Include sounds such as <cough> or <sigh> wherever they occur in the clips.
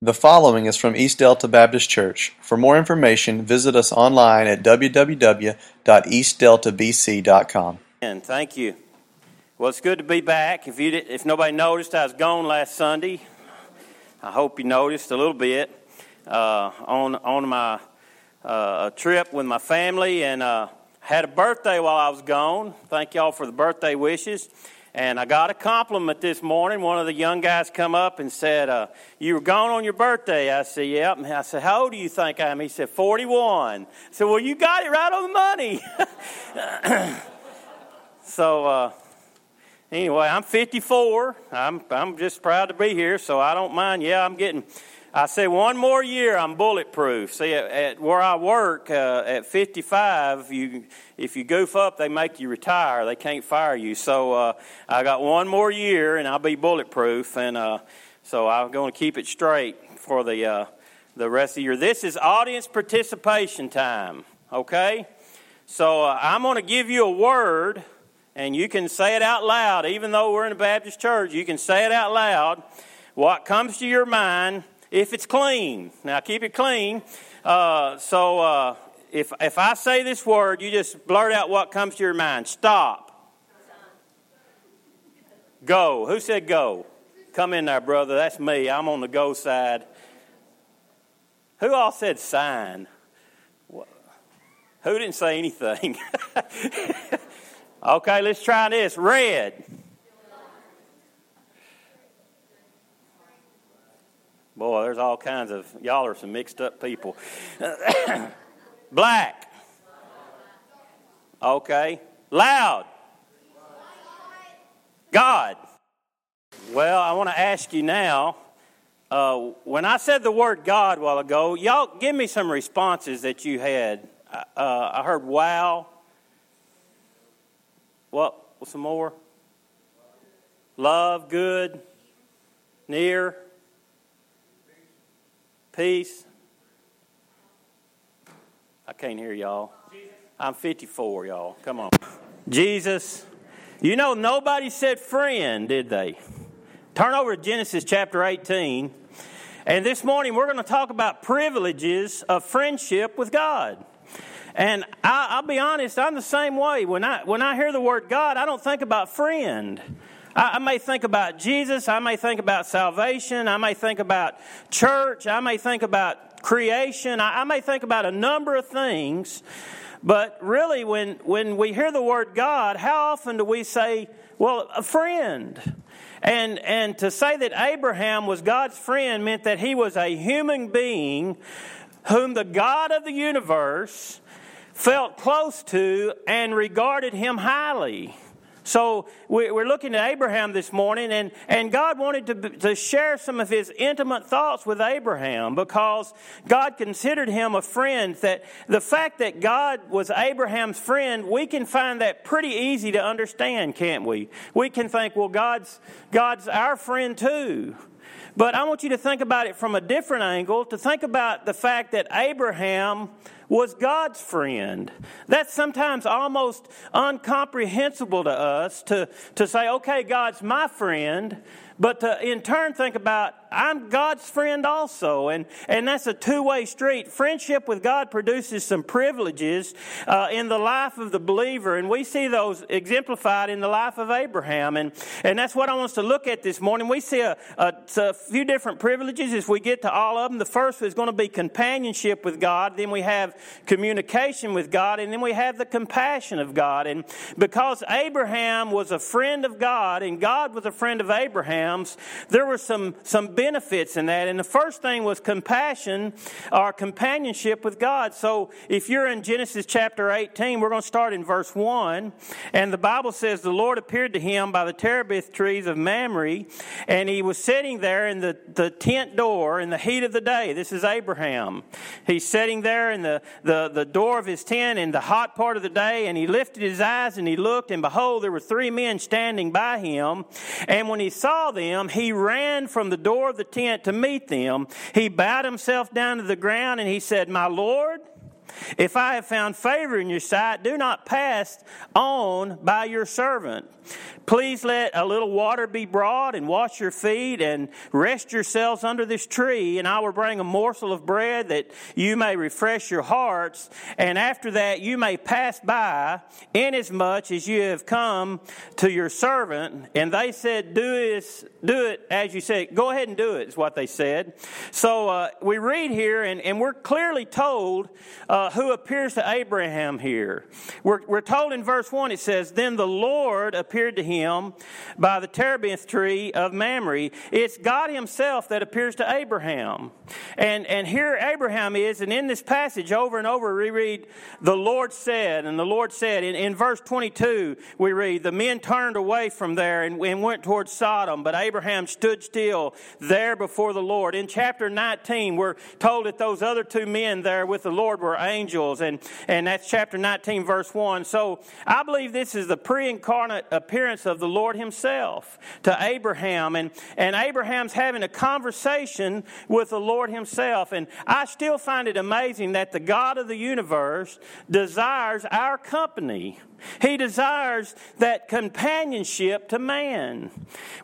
The following is from East Delta Baptist Church. For more information, visit us online at www.eastdeltabc.com. And thank you. Well, it's good to be back. If you did, if nobody noticed, I was gone last Sunday. I hope you noticed a little bit uh, on on my uh, trip with my family, and uh, had a birthday while I was gone. Thank y'all for the birthday wishes. And I got a compliment this morning. One of the young guys come up and said, uh, "You were gone on your birthday." I said, "Yep." And I said, "How old do you think I am?" He said, "41." I said, "Well, you got it right on the money." <laughs> so uh, anyway, I'm 54. I'm I'm just proud to be here, so I don't mind. Yeah, I'm getting I say one more year, I'm bulletproof. See, at, at where I work, uh, at 55, you if you goof up, they make you retire. They can't fire you. So uh, I got one more year, and I'll be bulletproof. And uh, so I'm going to keep it straight for the uh, the rest of the year. This is audience participation time. Okay, so uh, I'm going to give you a word, and you can say it out loud. Even though we're in a Baptist church, you can say it out loud. What comes to your mind if it's clean. Now keep it clean. Uh, so uh, if if I say this word, you just blurt out what comes to your mind. Stop. Go. Who said go? Come in there, brother. That's me. I'm on the go side. Who all said sign? Who didn't say anything? <laughs> okay, let's try this. Red. Boy, there's all kinds of, y'all are some mixed up people. <coughs> Black. Okay. Loud. God. Well, I want to ask you now. Uh, when I said the word God a while ago, y'all give me some responses that you had. Uh, I heard wow. What? What's some more? Love, good, near. Peace. I can't hear y'all. I'm 54, y'all. Come on. Jesus. You know, nobody said friend, did they? Turn over to Genesis chapter 18. And this morning we're going to talk about privileges of friendship with God. And I, will be honest, I'm the same way. When I, when I hear the word God, I don't think about friend. I, I may think about Jesus. I may think about salvation. I may think about church. I may think about creation. I, I may think about a number of things. But really, when, when we hear the word God, how often do we say, well, a friend? And, and to say that Abraham was God's friend meant that he was a human being whom the God of the universe felt close to and regarded him highly. So we're looking at Abraham this morning, and, and God wanted to, to share some of his intimate thoughts with Abraham because God considered him a friend. That the fact that God was Abraham's friend, we can find that pretty easy to understand, can't we? We can think, well, God's, God's our friend too. But I want you to think about it from a different angle, to think about the fact that Abraham was God's friend. That's sometimes almost incomprehensible to us to, to say, okay, God's my friend, but to in turn think about I'm God's friend also. And, and that's a two way street. Friendship with God produces some privileges uh, in the life of the believer. And we see those exemplified in the life of Abraham. And, and that's what I want us to look at this morning. We see a, a, a few different privileges as we get to all of them. The first is going to be companionship with God. Then we have communication with God. And then we have the compassion of God. And because Abraham was a friend of God and God was a friend of Abraham's, there were some, some benefits in that. And the first thing was compassion or companionship with God. So if you're in Genesis chapter 18, we're going to start in verse 1. And the Bible says, The Lord appeared to him by the terebinth trees of Mamre, and he was sitting there in the, the tent door in the heat of the day. This is Abraham. He's sitting there in the, the, the door of his tent in the hot part of the day, and he lifted his eyes and he looked, and behold, there were three men standing by him. And when he saw them, he ran from the door of the tent to meet them. He bowed himself down to the ground and he said, My Lord, If I have found favor in your sight, do not pass on by your servant. Please let a little water be brought and wash your feet and rest yourselves under this tree, and I will bring a morsel of bread that you may refresh your hearts, and after that you may pass by, inasmuch as you have come to your servant. And they said, Do this, do it as you said. Go ahead and do it, is what they said. So uh, we read here, and, and we're clearly told uh, Uh, who appears to Abraham here. We're, we're told in verse 1, it says, Then the Lord appeared to him by the terebinth tree of Mamre. It's God Himself that appears to Abraham. And, and here Abraham is, and in this passage, over and over, we read, The Lord said, and the Lord said. In, in verse 22, we read, The men turned away from there and, and went towards Sodom, but Abraham stood still there before the Lord. In chapter 19, we're told that those other two men there with the Lord were angels, and, and that's chapter 19, verse 1. So I believe this is the pre incarnate appearance of the Lord Himself to Abraham, and, and Abraham's having a conversation with the Lord Himself. And I still find it amazing that the God of the universe desires our company. He desires that companionship to man.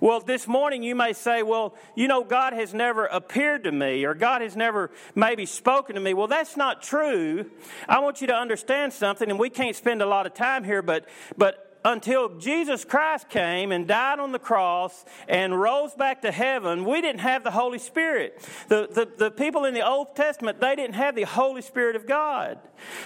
Well, this morning you may say, well, you know, God has never appeared to me or God has never maybe spoken to me. Well, that's not true. I want you to understand something, and we can't spend a lot of time here, but, but until Jesus Christ came and died on the cross and rose back to heaven, we didn't have the Holy Spirit. The, the, the, people in the Old Testament, they didn't have the Holy Spirit of God.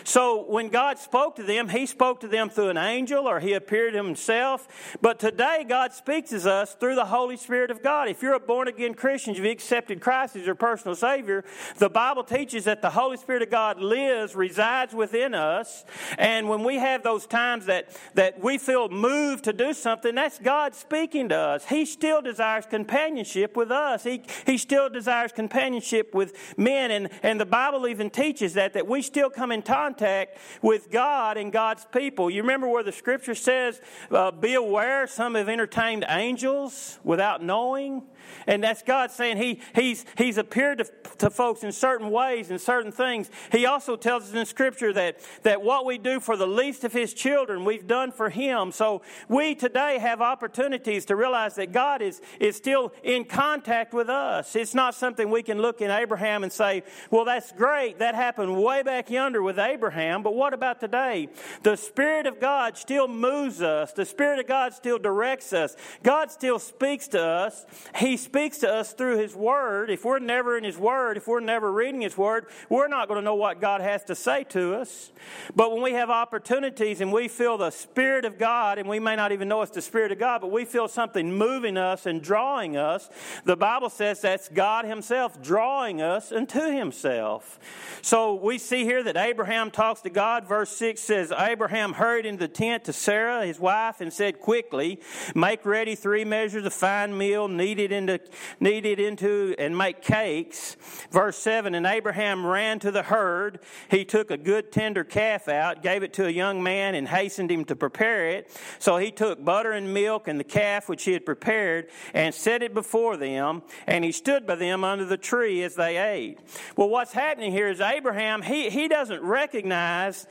So when God spoke to them, He spoke to them through an angel or He appeared Himself. But today, God speaks to us through the Holy Spirit of God. If you're a born again Christian, you've accepted Christ as your personal Savior, the Bible teaches that the Holy Spirit of God lives, resides within us. And when we have those times that, that we feel moved to do something, that's God speaking to us. He still desires companionship with us. He, he still desires companionship with men. And, and the Bible even teaches that, that we still come in contact with God and God's people. You remember where the scripture says, uh, Be aware, some have entertained angels without knowing? And that's God saying he, he's, he's appeared to, to folks in certain ways and certain things. He also tells us in Scripture that, that what we do for the least of His children, we've done for Him. So we today have opportunities to realize that God is, is still in contact with us. It's not something we can look in Abraham and say, well, that's great. That happened way back yonder with Abraham. But what about today? The Spirit of God still moves us, the Spirit of God still directs us. God still speaks to us. He speaks to us through His Word. If we're never in His Word, if we're never reading His Word, we're not going to know what God has to say to us. But when we have opportunities and we feel the Spirit of God, and we may not even know it's the Spirit of God, but we feel something moving us and drawing us, the Bible says that's God Himself drawing us unto Himself. So we see here that Abraham talks to God. Verse 6 says, Abraham hurried into the tent to Sarah, his wife, and said, Quickly, make ready three measures of fine meal, knead it into knead it into and make cakes. Verse 7 And Abraham ran to the herd. He took a good tender calf out, gave it to a young man, and hastened him to prepare it. So he took butter and milk and the calf which he had prepared and set it before them, and he stood by them under the tree as they ate. Well, what's happening here is Abraham, he, he doesn't recognize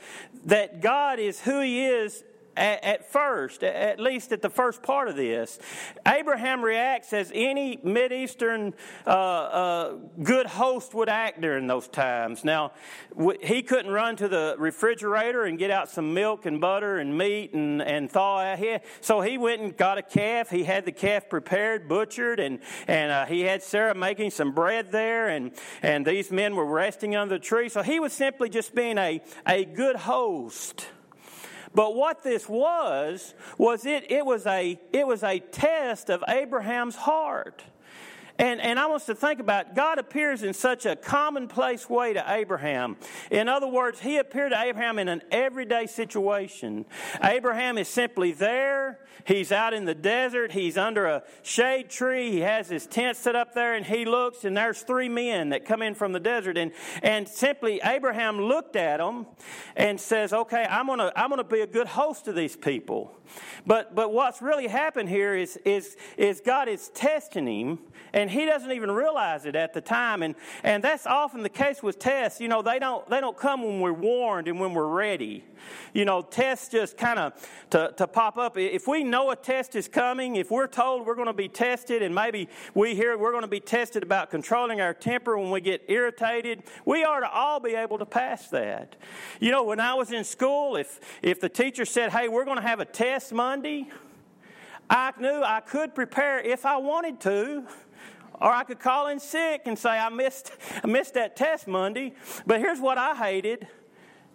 that God is who he is at, at first, at least at the first part of this. Abraham reacts as any Mideastern uh, uh, good host would act during those times. Now, he couldn't run to the refrigerator and get out some milk and butter and meat and, and thaw out here. So he went and got a calf. He had the calf prepared, butchered, and, and uh, he had Sarah making some bread there, and, and these men were resting under the tree. So he was simply just being a, a good host. But what this was, was it, it, was a, it was a test of Abraham's heart. And, and I want us to think about God appears in such a commonplace way to Abraham. In other words, he appeared to Abraham in an everyday situation. Abraham is simply there. He's out in the desert. He's under a shade tree. He has his tent set up there and he looks and there's three men that come in from the desert. And, and simply Abraham looked at them and says, okay, I'm going to I'm going to be a good host to these people. But, but what's really happened here is, is, is God is testing him and he doesn't even realize it at the time. And, and that's often the case with tests. You know, they don't, they don't come when we're warned and when we're ready. You know, tests just kind of to, to pop up. If we know a test is coming, if we're told we're going to be tested, and maybe we hear we're going to be tested about controlling our temper when we get irritated, we ought to all be able to pass that. You know, when I was in school, if, if the teacher said, hey, we're going to have a test Monday, I knew I could prepare if I wanted to. Or I could call in sick and say, I missed, I missed that test Monday. But here's what I hated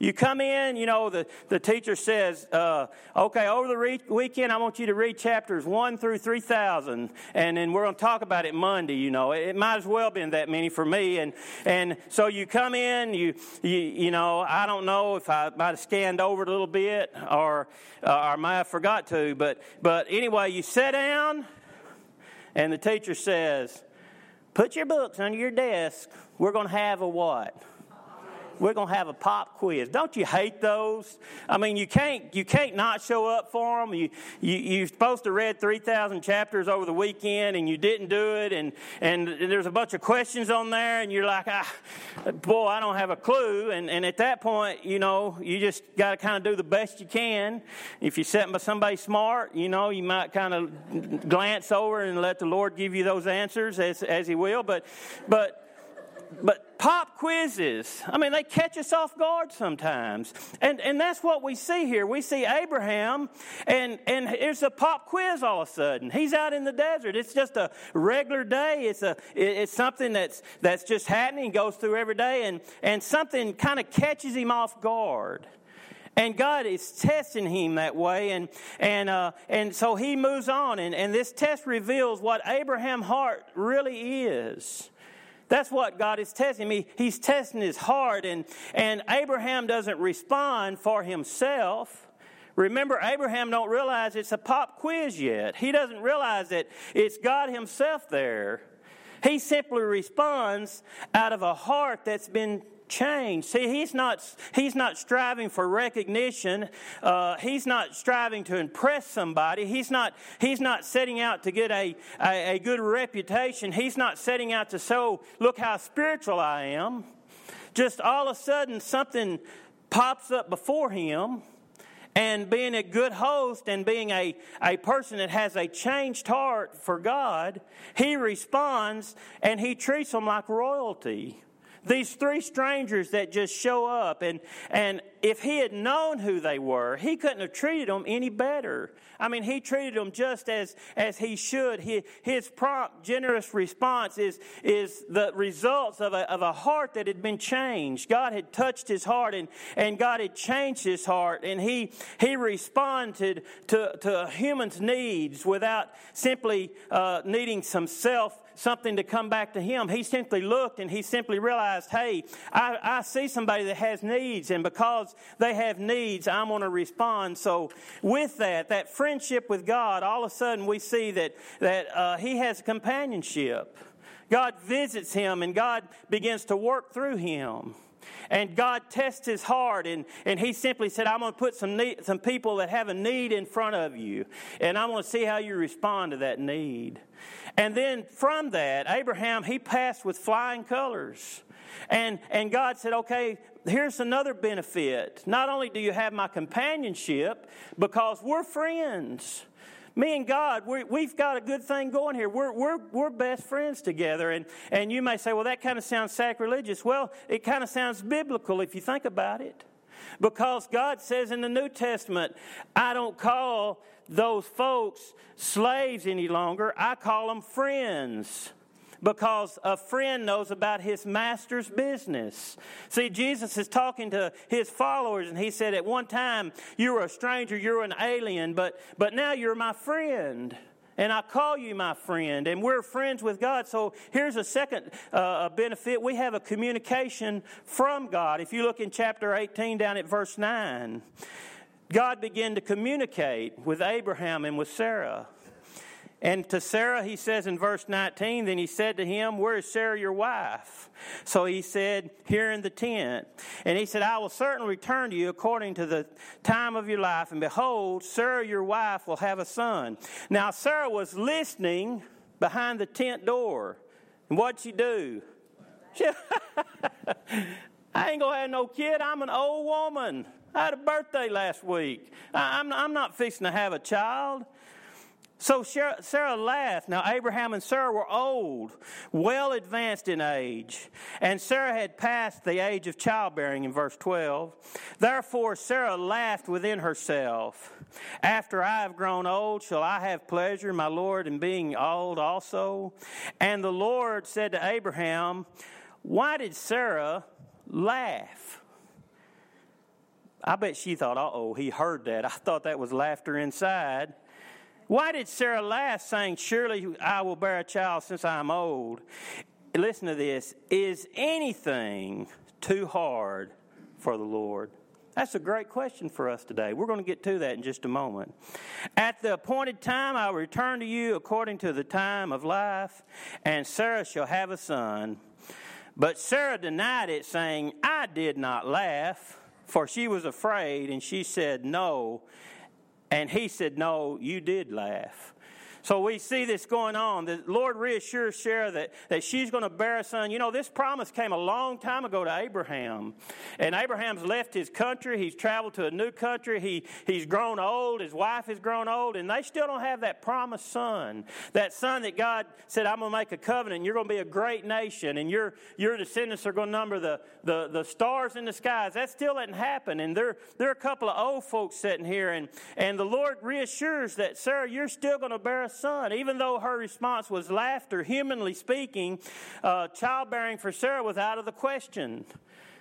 you come in, you know, the, the teacher says, uh, okay, over the re- weekend, I want you to read chapters 1 through 3,000, and then we're going to talk about it Monday, you know. It, it might as well been that many for me. And, and so you come in, you, you, you know, I don't know if I might have scanned over it a little bit or, uh, or I might have forgot to, but, but anyway, you sit down, and the teacher says, put your books under your desk. We're going to have a what? We're going to have a pop quiz. Don't you hate those? I mean, you can't you can't not show up for them. You, you you're supposed to read three thousand chapters over the weekend, and you didn't do it, and and there's a bunch of questions on there, and you're like, ah, boy, I don't have a clue. And and at that point, you know, you just got to kind of do the best you can. If you're sitting by somebody smart, you know, you might kind of glance over and let the Lord give you those answers as as He will. But but but pop quizzes, I mean, they catch us off guard sometimes. And, and that's what we see here. We see Abraham, and, and it's a pop quiz all of a sudden. He's out in the desert. It's just a regular day. It's, a, it's something that's, that's just happening, goes through every day, and, and something kind of catches him off guard. And God is testing him that way. And, and, uh, and so he moves on. And, and this test reveals what Abraham's heart really is. That's what God is testing me. He's testing his heart, and, and Abraham doesn't respond for himself. Remember, Abraham don't realize it's a pop quiz yet. He doesn't realize that it's God himself there. He simply responds out of a heart that's been change. See, he's not, he's not striving for recognition. Uh, he's not striving to impress somebody. He's not, he's not setting out to get a, a, a good reputation. He's not setting out to show, look how spiritual I am. Just all of a sudden, something pops up before him. And being a good host and being a, a person that has a changed heart for God, he responds and he treats them like royalty. These three strangers that just show up, and, and if he had known who they were, he couldn't have treated them any better. I mean, he treated them just as, as he should. He, his prompt, generous response is, is the results of a, of a heart that had been changed. God had touched his heart, and, and God had changed his heart, and he, he responded to, to a human's needs without simply uh, needing some self something to come back to him. He simply looked and he simply realized, hey, I, I see somebody that has needs, and because they have needs, I'm going to respond. So, with that, that friendship with God, all of a sudden we see that, that uh, he has companionship. God visits him and God begins to work through him. And God tests his heart, and, and he simply said, I'm going to put some, need, some people that have a need in front of you, and I'm going to see how you respond to that need. And then from that, Abraham, he passed with flying colors. And, and God said, okay, here's another benefit. Not only do you have my companionship, because we're friends. Me and God, we have got a good thing going here. We're, we're, we're best friends together. And, and you may say, well, that kind of sounds sacrilegious. Well, it kind of sounds biblical if you think about it. Because God says in the New Testament, I don't call those folks slaves any longer, I call them friends because a friend knows about his master's business. See, Jesus is talking to his followers, and he said, At one time, you were a stranger, you were an alien, but, but now you're my friend. And I call you my friend, and we're friends with God. So here's a second uh, benefit. We have a communication from God. If you look in chapter 18, down at verse 9, God began to communicate with Abraham and with Sarah. And to Sarah, he says in verse 19, then he said to him, Where is Sarah, your wife? So he said, Here in the tent. And he said, I will certainly return to you according to the time of your life. And behold, Sarah, your wife, will have a son. Now, Sarah was listening behind the tent door. And what'd she do? She, <laughs> I ain't gonna have no kid. I'm an old woman. I had a birthday last week. I, I'm, I'm not fixing to have a child. So Sarah laughed. Now, Abraham and Sarah were old, well advanced in age, and Sarah had passed the age of childbearing in verse 12. Therefore, Sarah laughed within herself. After I have grown old, shall I have pleasure, my Lord, in being old also? And the Lord said to Abraham, Why did Sarah laugh? I bet she thought, uh oh, he heard that. I thought that was laughter inside. Why did Sarah laugh, saying, Surely I will bear a child since I am old? Listen to this. Is anything too hard for the Lord? That's a great question for us today. We're going to get to that in just a moment. At the appointed time, I will return to you according to the time of life, and Sarah shall have a son. But Sarah denied it, saying, I did not laugh, for she was afraid, and she said, No. And he said, No, you did laugh. So we see this going on. The Lord reassures Sarah that, that she's going to bear a son. You know, this promise came a long time ago to Abraham. And Abraham's left his country. He's traveled to a new country. He, he's grown old. His wife has grown old. And they still don't have that promised son. That son that God said, I'm going to make a covenant. You're going to be a great nation. And your, your descendants are going to number the, the, the stars in the skies. That still hasn't happened. And there, there are a couple of old folks sitting here. And, and the Lord reassures that, Sarah, you're still going to bear a son. Even though her response was laughter, humanly speaking, uh, childbearing for Sarah was out of the question.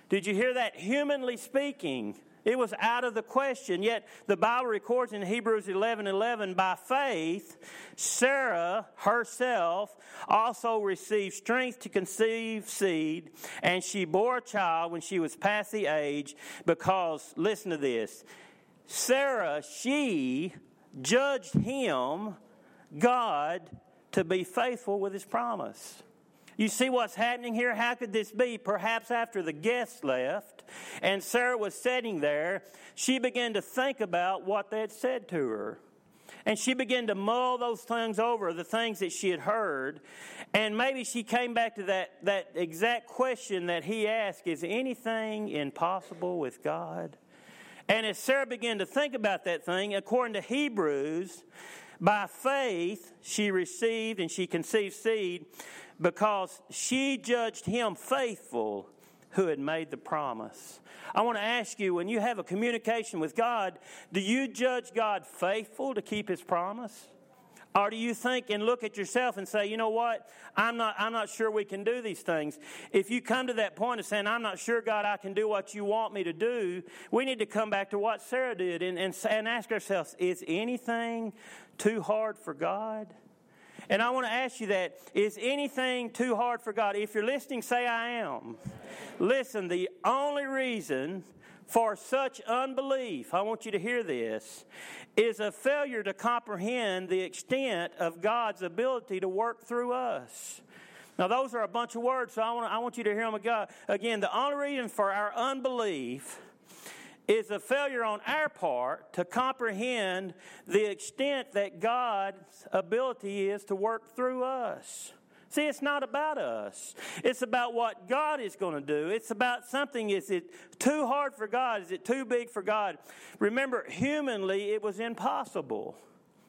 Did you hear that? Humanly speaking, it was out of the question. Yet the Bible records in Hebrews 11 11, by faith, Sarah herself also received strength to conceive seed, and she bore a child when she was past the age, because, listen to this, Sarah, she judged him God to be faithful with his promise. You see what's happening here? How could this be? Perhaps after the guests left and Sarah was sitting there, she began to think about what they had said to her. And she began to mull those things over, the things that she had heard. And maybe she came back to that, that exact question that he asked Is anything impossible with God? And as Sarah began to think about that thing, according to Hebrews, by faith, she received and she conceived seed because she judged him faithful who had made the promise. I want to ask you when you have a communication with God, do you judge God faithful to keep his promise? Or do you think and look at yourself and say, you know what? I'm not, I'm not sure we can do these things. If you come to that point of saying, I'm not sure, God, I can do what you want me to do, we need to come back to what Sarah did and, and, and ask ourselves, is anything too hard for God? And I want to ask you that is anything too hard for God? If you're listening, say, I am. Listen, the only reason for such unbelief, I want you to hear this, is a failure to comprehend the extent of God's ability to work through us. Now, those are a bunch of words, so I want, I want you to hear them again. The only reason for our unbelief is a failure on our part to comprehend the extent that God's ability is to work through us. See, it's not about us. It's about what God is going to do. It's about something. Is it too hard for God? Is it too big for God? Remember, humanly, it was impossible.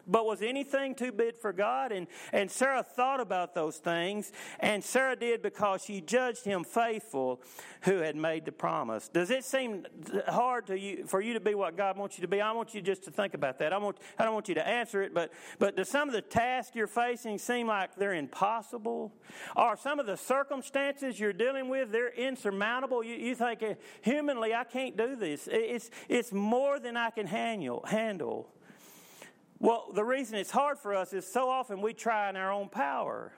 But was anything too big for God? And, and Sarah thought about those things, and Sarah did because she judged him faithful who had made the promise. Does it seem hard to you, for you to be what God wants you to be? I want you just to think about that. I, want, I don't want you to answer it, but, but do some of the tasks you're facing seem like they're impossible? Or some of the circumstances you're dealing with, they're insurmountable? You, you think, humanly, I can't do this. It's, it's more than I can handle. handle. Well, the reason it's hard for us is so often we try in our own power.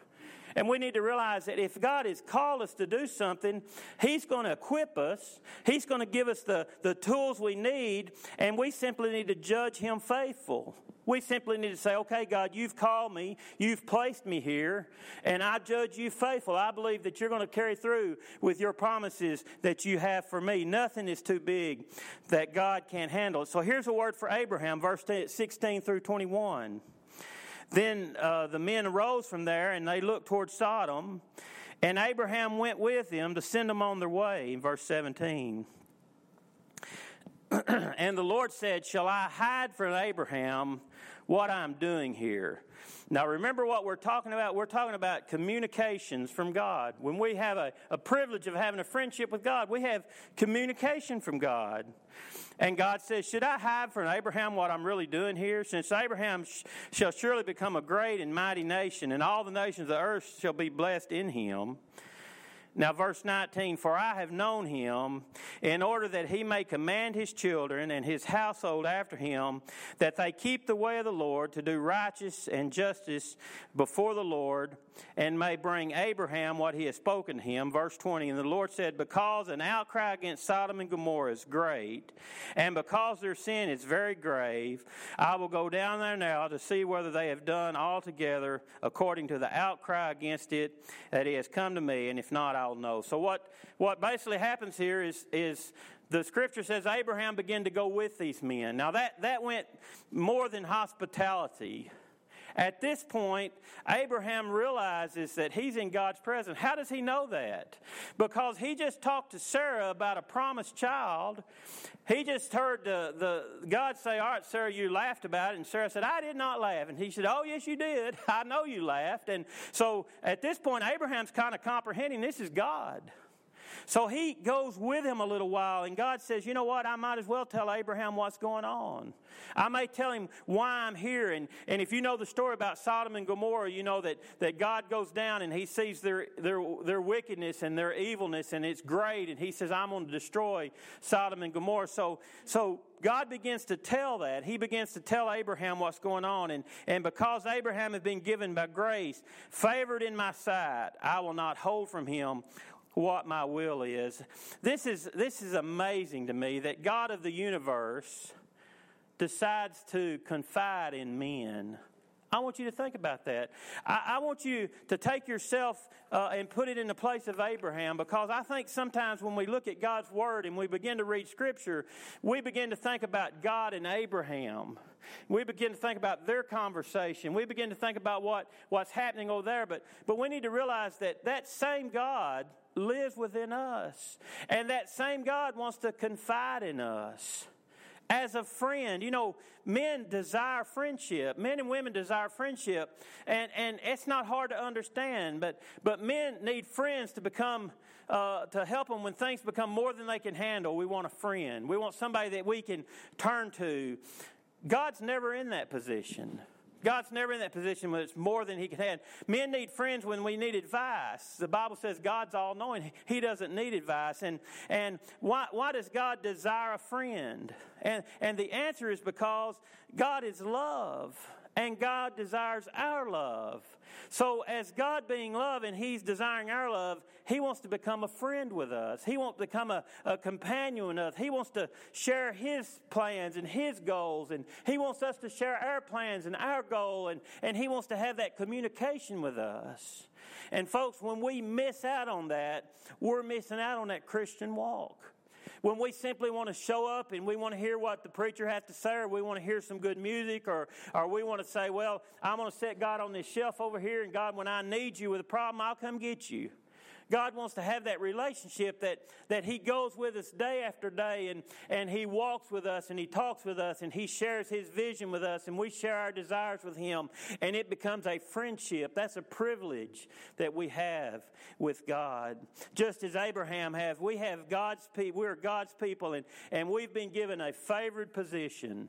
And we need to realize that if God has called us to do something, He's going to equip us. He's going to give us the, the tools we need, and we simply need to judge Him faithful. We simply need to say, okay, God, you've called me, you've placed me here, and I judge you faithful. I believe that you're going to carry through with your promises that you have for me. Nothing is too big that God can't handle. So here's a word for Abraham, verse 16 through 21. Then uh, the men arose from there and they looked toward Sodom, and Abraham went with them to send them on their way. In verse 17. <clears throat> and the Lord said, Shall I hide from Abraham what I'm doing here? Now, remember what we're talking about? We're talking about communications from God. When we have a, a privilege of having a friendship with God, we have communication from God. And God says, Should I hide from Abraham what I'm really doing here? Since Abraham sh- shall surely become a great and mighty nation, and all the nations of the earth shall be blessed in him. Now, verse 19, for I have known him in order that he may command his children and his household after him, that they keep the way of the Lord to do righteous and justice before the Lord, and may bring Abraham what he has spoken to him. Verse 20, and the Lord said, Because an outcry against Sodom and Gomorrah is great, and because their sin is very grave, I will go down there now to see whether they have done altogether according to the outcry against it that he has come to me, and if not, I'll know. So what, what basically happens here is, is the scripture says Abraham began to go with these men. Now that, that went more than hospitality. At this point, Abraham realizes that he's in God's presence. How does he know that? Because he just talked to Sarah about a promised child. He just heard the, the God say, All right, Sarah, you laughed about it. And Sarah said, I did not laugh. And he said, Oh, yes, you did. <laughs> I know you laughed. And so at this point, Abraham's kind of comprehending this is God. So he goes with him a little while, and God says, You know what? I might as well tell Abraham what's going on. I may tell him why I'm here. And, and if you know the story about Sodom and Gomorrah, you know that, that God goes down and he sees their, their, their wickedness and their evilness, and it's great. And he says, I'm going to destroy Sodom and Gomorrah. So, so God begins to tell that. He begins to tell Abraham what's going on. And, and because Abraham has been given by grace, favored in my sight, I will not hold from him what my will is. This is, this is amazing to me that God of the universe decides to confide in men. I want you to think about that. I, I want you to take yourself uh, and put it in the place of Abraham because I think sometimes when we look at God's Word and we begin to read Scripture, we begin to think about God and Abraham. We begin to think about their conversation. We begin to think about what, what's happening over there. But, but we need to realize that that same God lives within us. And that same God wants to confide in us as a friend. You know, men desire friendship. Men and women desire friendship. And, and it's not hard to understand, but, but men need friends to become, uh, to help them when things become more than they can handle. We want a friend. We want somebody that we can turn to. God's never in that position. God's never in that position when it's more than he can handle. Men need friends when we need advice. The Bible says God's all knowing. He doesn't need advice. And, and why, why does God desire a friend? And, and the answer is because God is love and God desires our love. So, as God being love and He's desiring our love, He wants to become a friend with us. He wants to become a, a companion with us. He wants to share His plans and His goals, and He wants us to share our plans and our goal, and, and He wants to have that communication with us. And, folks, when we miss out on that, we're missing out on that Christian walk. When we simply want to show up and we want to hear what the preacher has to say, or we want to hear some good music, or, or we want to say, Well, I'm going to set God on this shelf over here, and God, when I need you with a problem, I'll come get you. God wants to have that relationship that, that He goes with us day after day and, and He walks with us and He talks with us and He shares His vision with us and we share our desires with Him and it becomes a friendship. That's a privilege that we have with God. Just as Abraham has, we have God's people, we're God's people and, and we've been given a favored position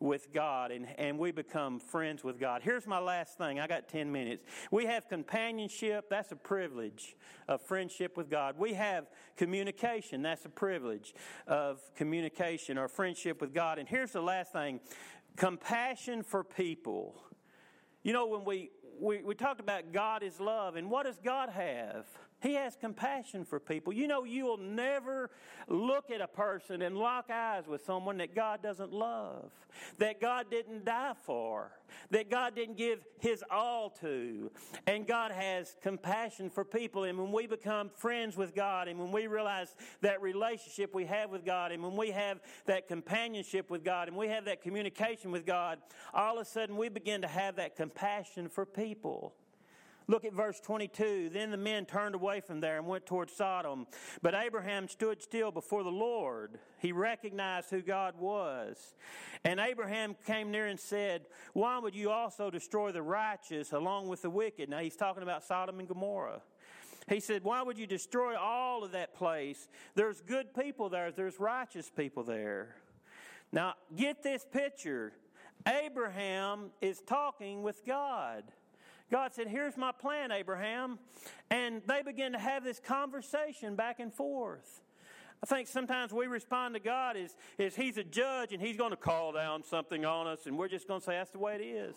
with God and, and we become friends with God. Here's my last thing. I got 10 minutes. We have companionship. That's a privilege of friendship with God. We have communication. That's a privilege of communication or friendship with God. And here's the last thing compassion for people. You know, when we, we, we talked about God is love, and what does God have? He has compassion for people. You know, you will never look at a person and lock eyes with someone that God doesn't love, that God didn't die for, that God didn't give His all to. And God has compassion for people. And when we become friends with God, and when we realize that relationship we have with God, and when we have that companionship with God, and we have that communication with God, all of a sudden we begin to have that compassion for people. Look at verse 22. Then the men turned away from there and went toward Sodom. But Abraham stood still before the Lord. He recognized who God was. And Abraham came near and said, Why would you also destroy the righteous along with the wicked? Now he's talking about Sodom and Gomorrah. He said, Why would you destroy all of that place? There's good people there, there's righteous people there. Now, get this picture. Abraham is talking with God. God said, Here's my plan, Abraham. And they begin to have this conversation back and forth. I think sometimes we respond to God as, as He's a judge and He's going to call down something on us, and we're just going to say, That's the way it is.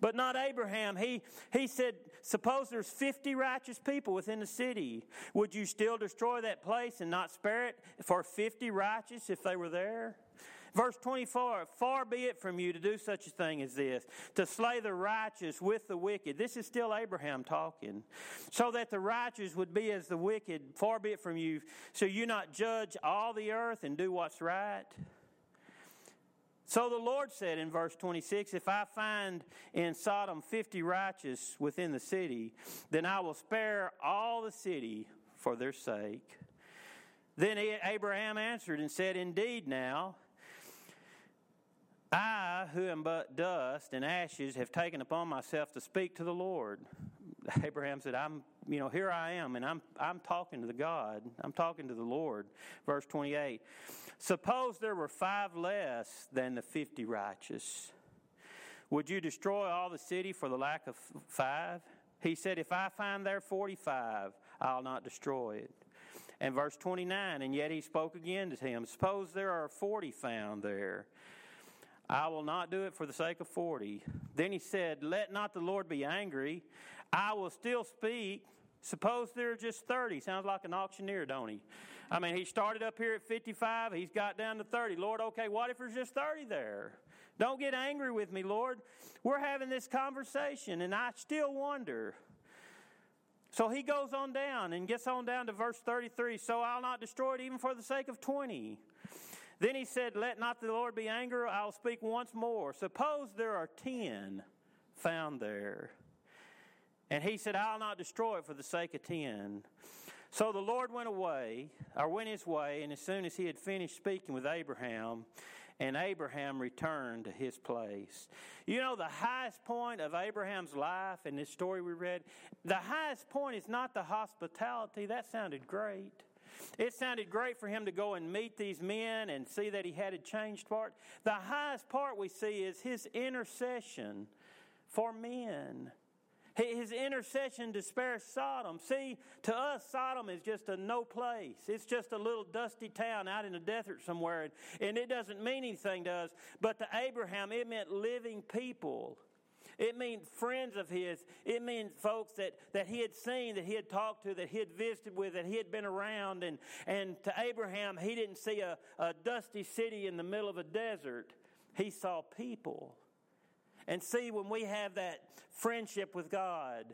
But not Abraham. He, he said, Suppose there's 50 righteous people within the city. Would you still destroy that place and not spare it for 50 righteous if they were there? Verse 24 Far be it from you to do such a thing as this, to slay the righteous with the wicked. This is still Abraham talking. So that the righteous would be as the wicked. Far be it from you, so you not judge all the earth and do what's right. So the Lord said in verse 26 If I find in Sodom 50 righteous within the city, then I will spare all the city for their sake. Then Abraham answered and said, Indeed, now, I, who am but dust and ashes, have taken upon myself to speak to the Lord. <laughs> Abraham said, I'm, you know, here I am, and I'm, I'm talking to the God. I'm talking to the Lord. Verse 28. Suppose there were five less than the 50 righteous. Would you destroy all the city for the lack of five? He said, If I find there 45, I'll not destroy it. And verse 29, and yet he spoke again to him, Suppose there are 40 found there. I will not do it for the sake of 40. Then he said, Let not the Lord be angry. I will still speak. Suppose there are just 30. Sounds like an auctioneer, don't he? I mean, he started up here at 55. He's got down to 30. Lord, okay, what if there's just 30 there? Don't get angry with me, Lord. We're having this conversation, and I still wonder. So he goes on down and gets on down to verse 33. So I'll not destroy it even for the sake of 20. Then he said, Let not the Lord be angry, I'll speak once more. Suppose there are ten found there. And he said, I'll not destroy it for the sake of ten. So the Lord went away, or went his way, and as soon as he had finished speaking with Abraham, and Abraham returned to his place. You know, the highest point of Abraham's life in this story we read, the highest point is not the hospitality. That sounded great. It sounded great for him to go and meet these men and see that he had a changed heart. The highest part we see is his intercession for men. His intercession to spare Sodom. See, to us, Sodom is just a no place. It's just a little dusty town out in the desert somewhere, and it doesn't mean anything to us. But to Abraham, it meant living people. It means friends of his. It means folks that, that he had seen, that he had talked to, that he had visited with, that he had been around. And, and to Abraham, he didn't see a, a dusty city in the middle of a desert, he saw people. And see, when we have that friendship with God,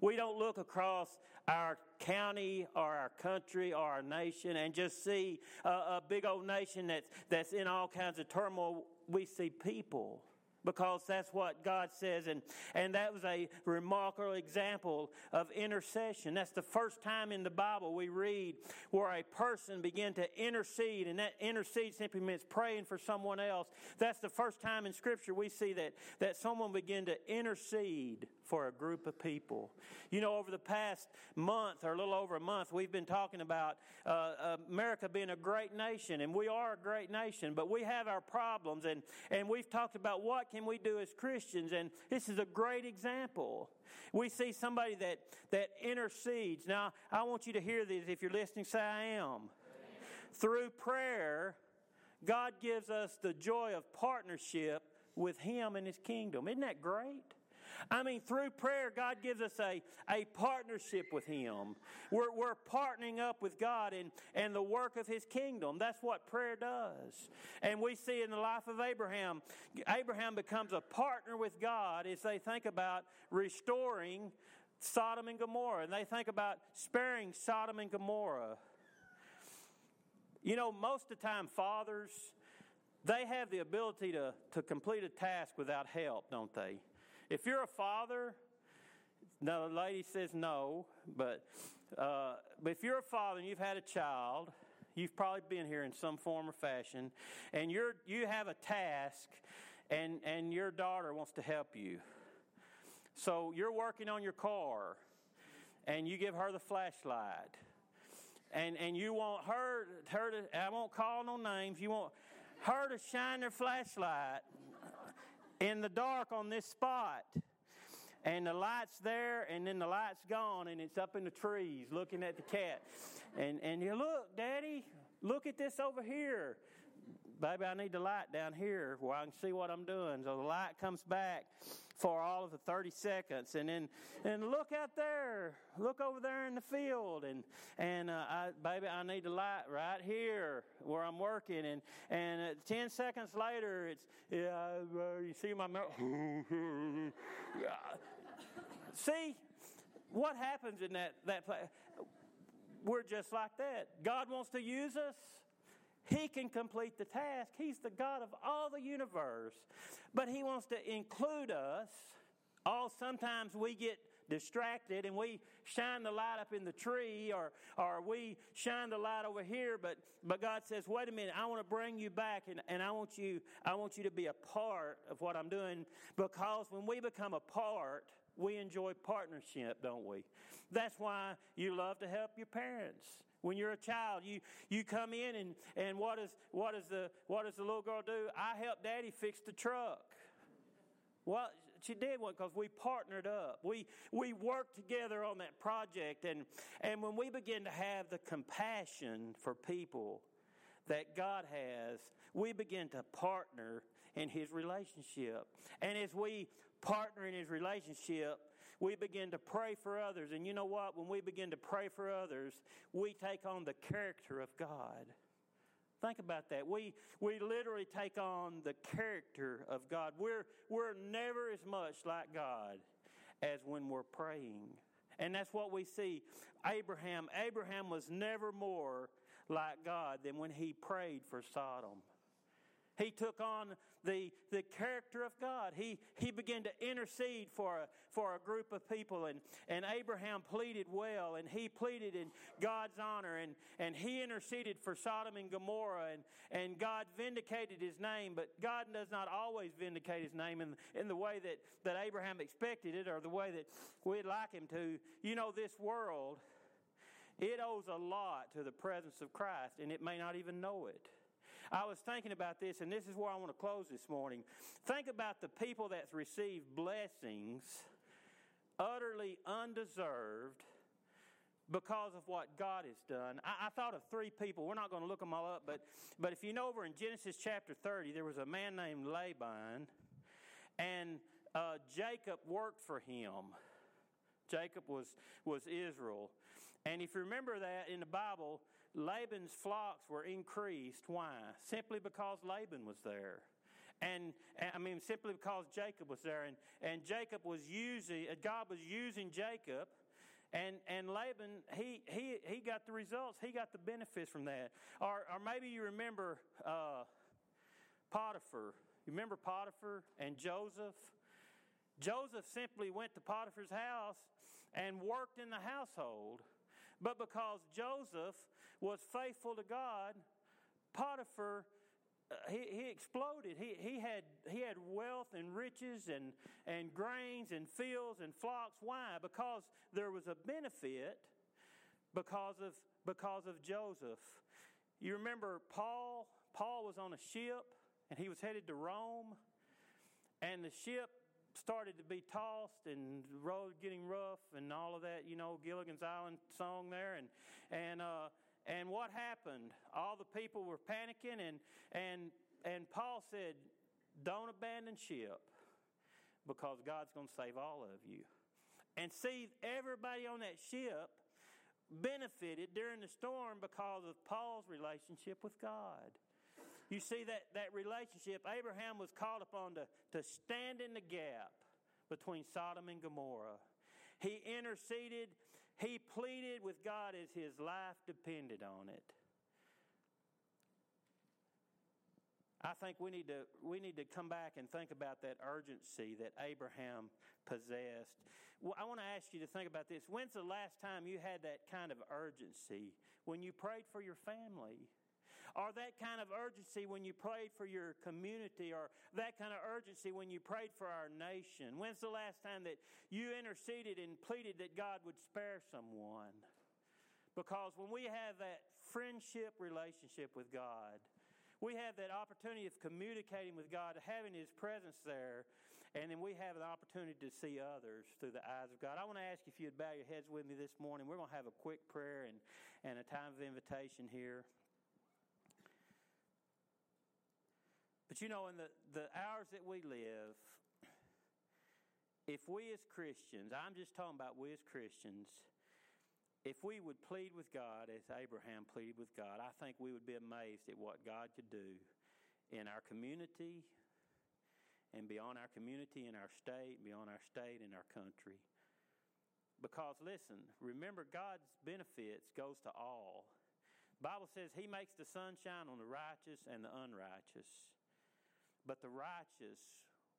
we don't look across our county or our country or our nation and just see a, a big old nation that's, that's in all kinds of turmoil. We see people because that's what God says. And, and that was a remarkable example of intercession. That's the first time in the Bible we read where a person began to intercede, and that intercede simply means praying for someone else. That's the first time in Scripture we see that, that someone began to intercede for a group of people. You know, over the past month or a little over a month, we've been talking about uh, America being a great nation, and we are a great nation, but we have our problems, and, and we've talked about what can we do as Christians? And this is a great example. We see somebody that, that intercedes. Now, I want you to hear this. If you're listening, say, I am. Through prayer, God gives us the joy of partnership with Him and His kingdom. Isn't that great? I mean, through prayer, God gives us a, a partnership with Him. We're, we're partnering up with God and, and the work of His kingdom. That's what prayer does. And we see in the life of Abraham, Abraham becomes a partner with God as they think about restoring Sodom and Gomorrah, and they think about sparing Sodom and Gomorrah. You know, most of the time, fathers, they have the ability to, to complete a task without help, don't they? If you're a father, now the lady says no, but, uh, but if you're a father and you've had a child, you've probably been here in some form or fashion, and you're, you have a task, and, and your daughter wants to help you. So you're working on your car, and you give her the flashlight and and you want her her to I won't call no names. You want her to shine their flashlight in the dark on this spot. And the light's there, and then the light's gone, and it's up in the trees looking at the cat. And, and you look, Daddy, look at this over here baby, I need the light down here where I can see what I'm doing. So the light comes back for all of the 30 seconds. And then, and look out there, look over there in the field. And, and, uh, I, baby, I need the light right here where I'm working. And, and uh, 10 seconds later, it's, yeah, uh, you see my, mouth. <laughs> see what happens in that, that place? We're just like that. God wants to use us. He can complete the task. He's the God of all the universe. But He wants to include us. All sometimes we get distracted and we shine the light up in the tree or, or we shine the light over here but, but god says wait a minute i want to bring you back and, and I, want you, I want you to be a part of what i'm doing because when we become a part we enjoy partnership don't we that's why you love to help your parents when you're a child, you, you come in and, and what, is, what, is the, what does the little girl do? I help daddy fix the truck. Well, she did one because we partnered up. We, we worked together on that project. And, and when we begin to have the compassion for people, that God has, we begin to partner in His relationship. And as we partner in His relationship, we begin to pray for others. And you know what? When we begin to pray for others, we take on the character of God. Think about that. We, we literally take on the character of God. We're, we're never as much like God as when we're praying. And that's what we see. Abraham, Abraham was never more like God than when he prayed for Sodom. He took on the, the character of God. He, he began to intercede for a, for a group of people, and, and Abraham pleaded well, and he pleaded in God's honor, and, and he interceded for Sodom and Gomorrah, and, and God vindicated his name, but God does not always vindicate his name in, in the way that, that Abraham expected it or the way that we'd like him to. You know, this world, it owes a lot to the presence of Christ, and it may not even know it. I was thinking about this, and this is where I want to close this morning. Think about the people that's received blessings utterly undeserved because of what God has done. I, I, thought of three people. We're not going to look them all up, but, but if you know over in Genesis chapter 30, there was a man named Laban, and uh, Jacob worked for him. Jacob was, was Israel. And if you remember that in the Bible, Laban's flocks were increased. Why? Simply because Laban was there. And I mean, simply because Jacob was there. And, and Jacob was using, uh, God was using Jacob. And, and Laban, he, he, he got the results. He got the benefits from that. Or, or maybe you remember uh, Potiphar. You remember Potiphar and Joseph? Joseph simply went to Potiphar's house and worked in the household. But because Joseph was faithful to God, Potiphar uh, he, he exploded. He, he, had, he had wealth and riches and, and grains and fields and flocks. Why? Because there was a benefit because of, because of Joseph. You remember Paul? Paul was on a ship and he was headed to Rome. And the ship started to be tossed and road getting rough and all of that, you know, Gilligan's Island song there. And, and, uh, and what happened? All the people were panicking, and, and, and Paul said, Don't abandon ship because God's going to save all of you. And see, everybody on that ship benefited during the storm because of Paul's relationship with God. You see that, that relationship, Abraham was called upon to, to stand in the gap between Sodom and Gomorrah. He interceded, he pleaded with God as his life depended on it. I think we need to we need to come back and think about that urgency that Abraham possessed. Well, I want to ask you to think about this. When's the last time you had that kind of urgency when you prayed for your family? Or that kind of urgency when you prayed for your community, or that kind of urgency when you prayed for our nation? When's the last time that you interceded and pleaded that God would spare someone? Because when we have that friendship relationship with God, we have that opportunity of communicating with God, having His presence there, and then we have an opportunity to see others through the eyes of God. I want to ask you if you'd bow your heads with me this morning. We're going to have a quick prayer and, and a time of invitation here. But you know, in the, the hours that we live, if we as Christians, I'm just talking about we as Christians, if we would plead with God as Abraham pleaded with God, I think we would be amazed at what God could do in our community and beyond our community, in our state, beyond our state, in our country. Because listen, remember God's benefits goes to all. Bible says he makes the sun shine on the righteous and the unrighteous. But the righteous,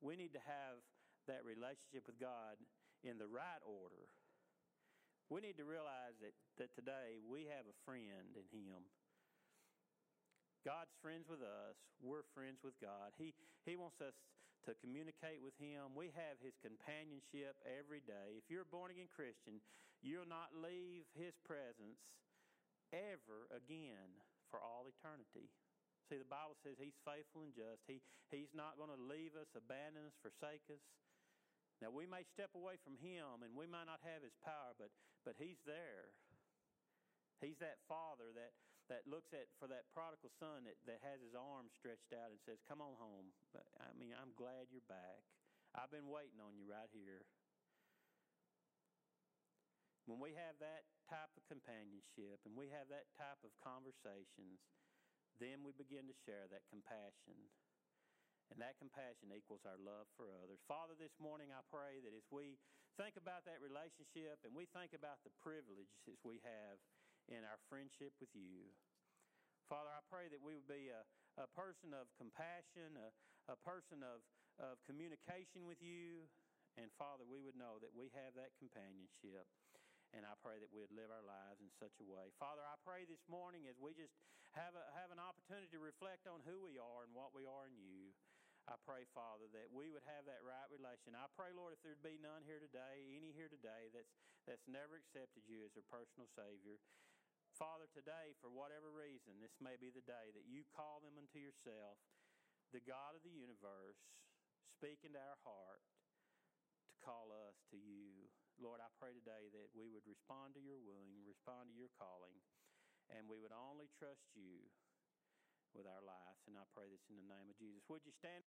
we need to have that relationship with God in the right order we need to realize that, that today we have a friend in Him. God's friends with us. We're friends with God. He, he wants us to communicate with Him. We have His companionship every day. If you're a born again Christian, you'll not leave His presence ever again for all eternity. See, the Bible says He's faithful and just. He, he's not going to leave us, abandon us, forsake us. Now, we may step away from Him and we might not have His power, but, but He's there. He's that father that, that looks at for that prodigal son that, that has his arms stretched out and says, Come on home. I mean, I'm glad you're back. I've been waiting on you right here. When we have that type of companionship and we have that type of conversations, then we begin to share that compassion and that compassion equals our love for others. Father, this morning I pray that as we think about that relationship and we think about the privileges we have in our friendship with you, Father, I pray that we would be a, a person of compassion, a, a person of, of communication with you, and Father, we would know that we have that companionship. And I pray that we'd live our lives in such a way. Father, I pray this morning as we just have, a, have an opportunity to reflect on who we are and what we are in you. I pray, Father, that we would have that right relation. I pray, Lord, if there'd be none here today, any here today that's, that's never accepted you as their personal Savior, Father, today, for whatever reason, this may be the day that you call them unto yourself, the God of the universe, speak into our heart to call us to you. Lord, I pray today that we would respond to your wooing, respond to your calling, and we would only trust you with our lives. And I pray this in the name of Jesus. Would you stand?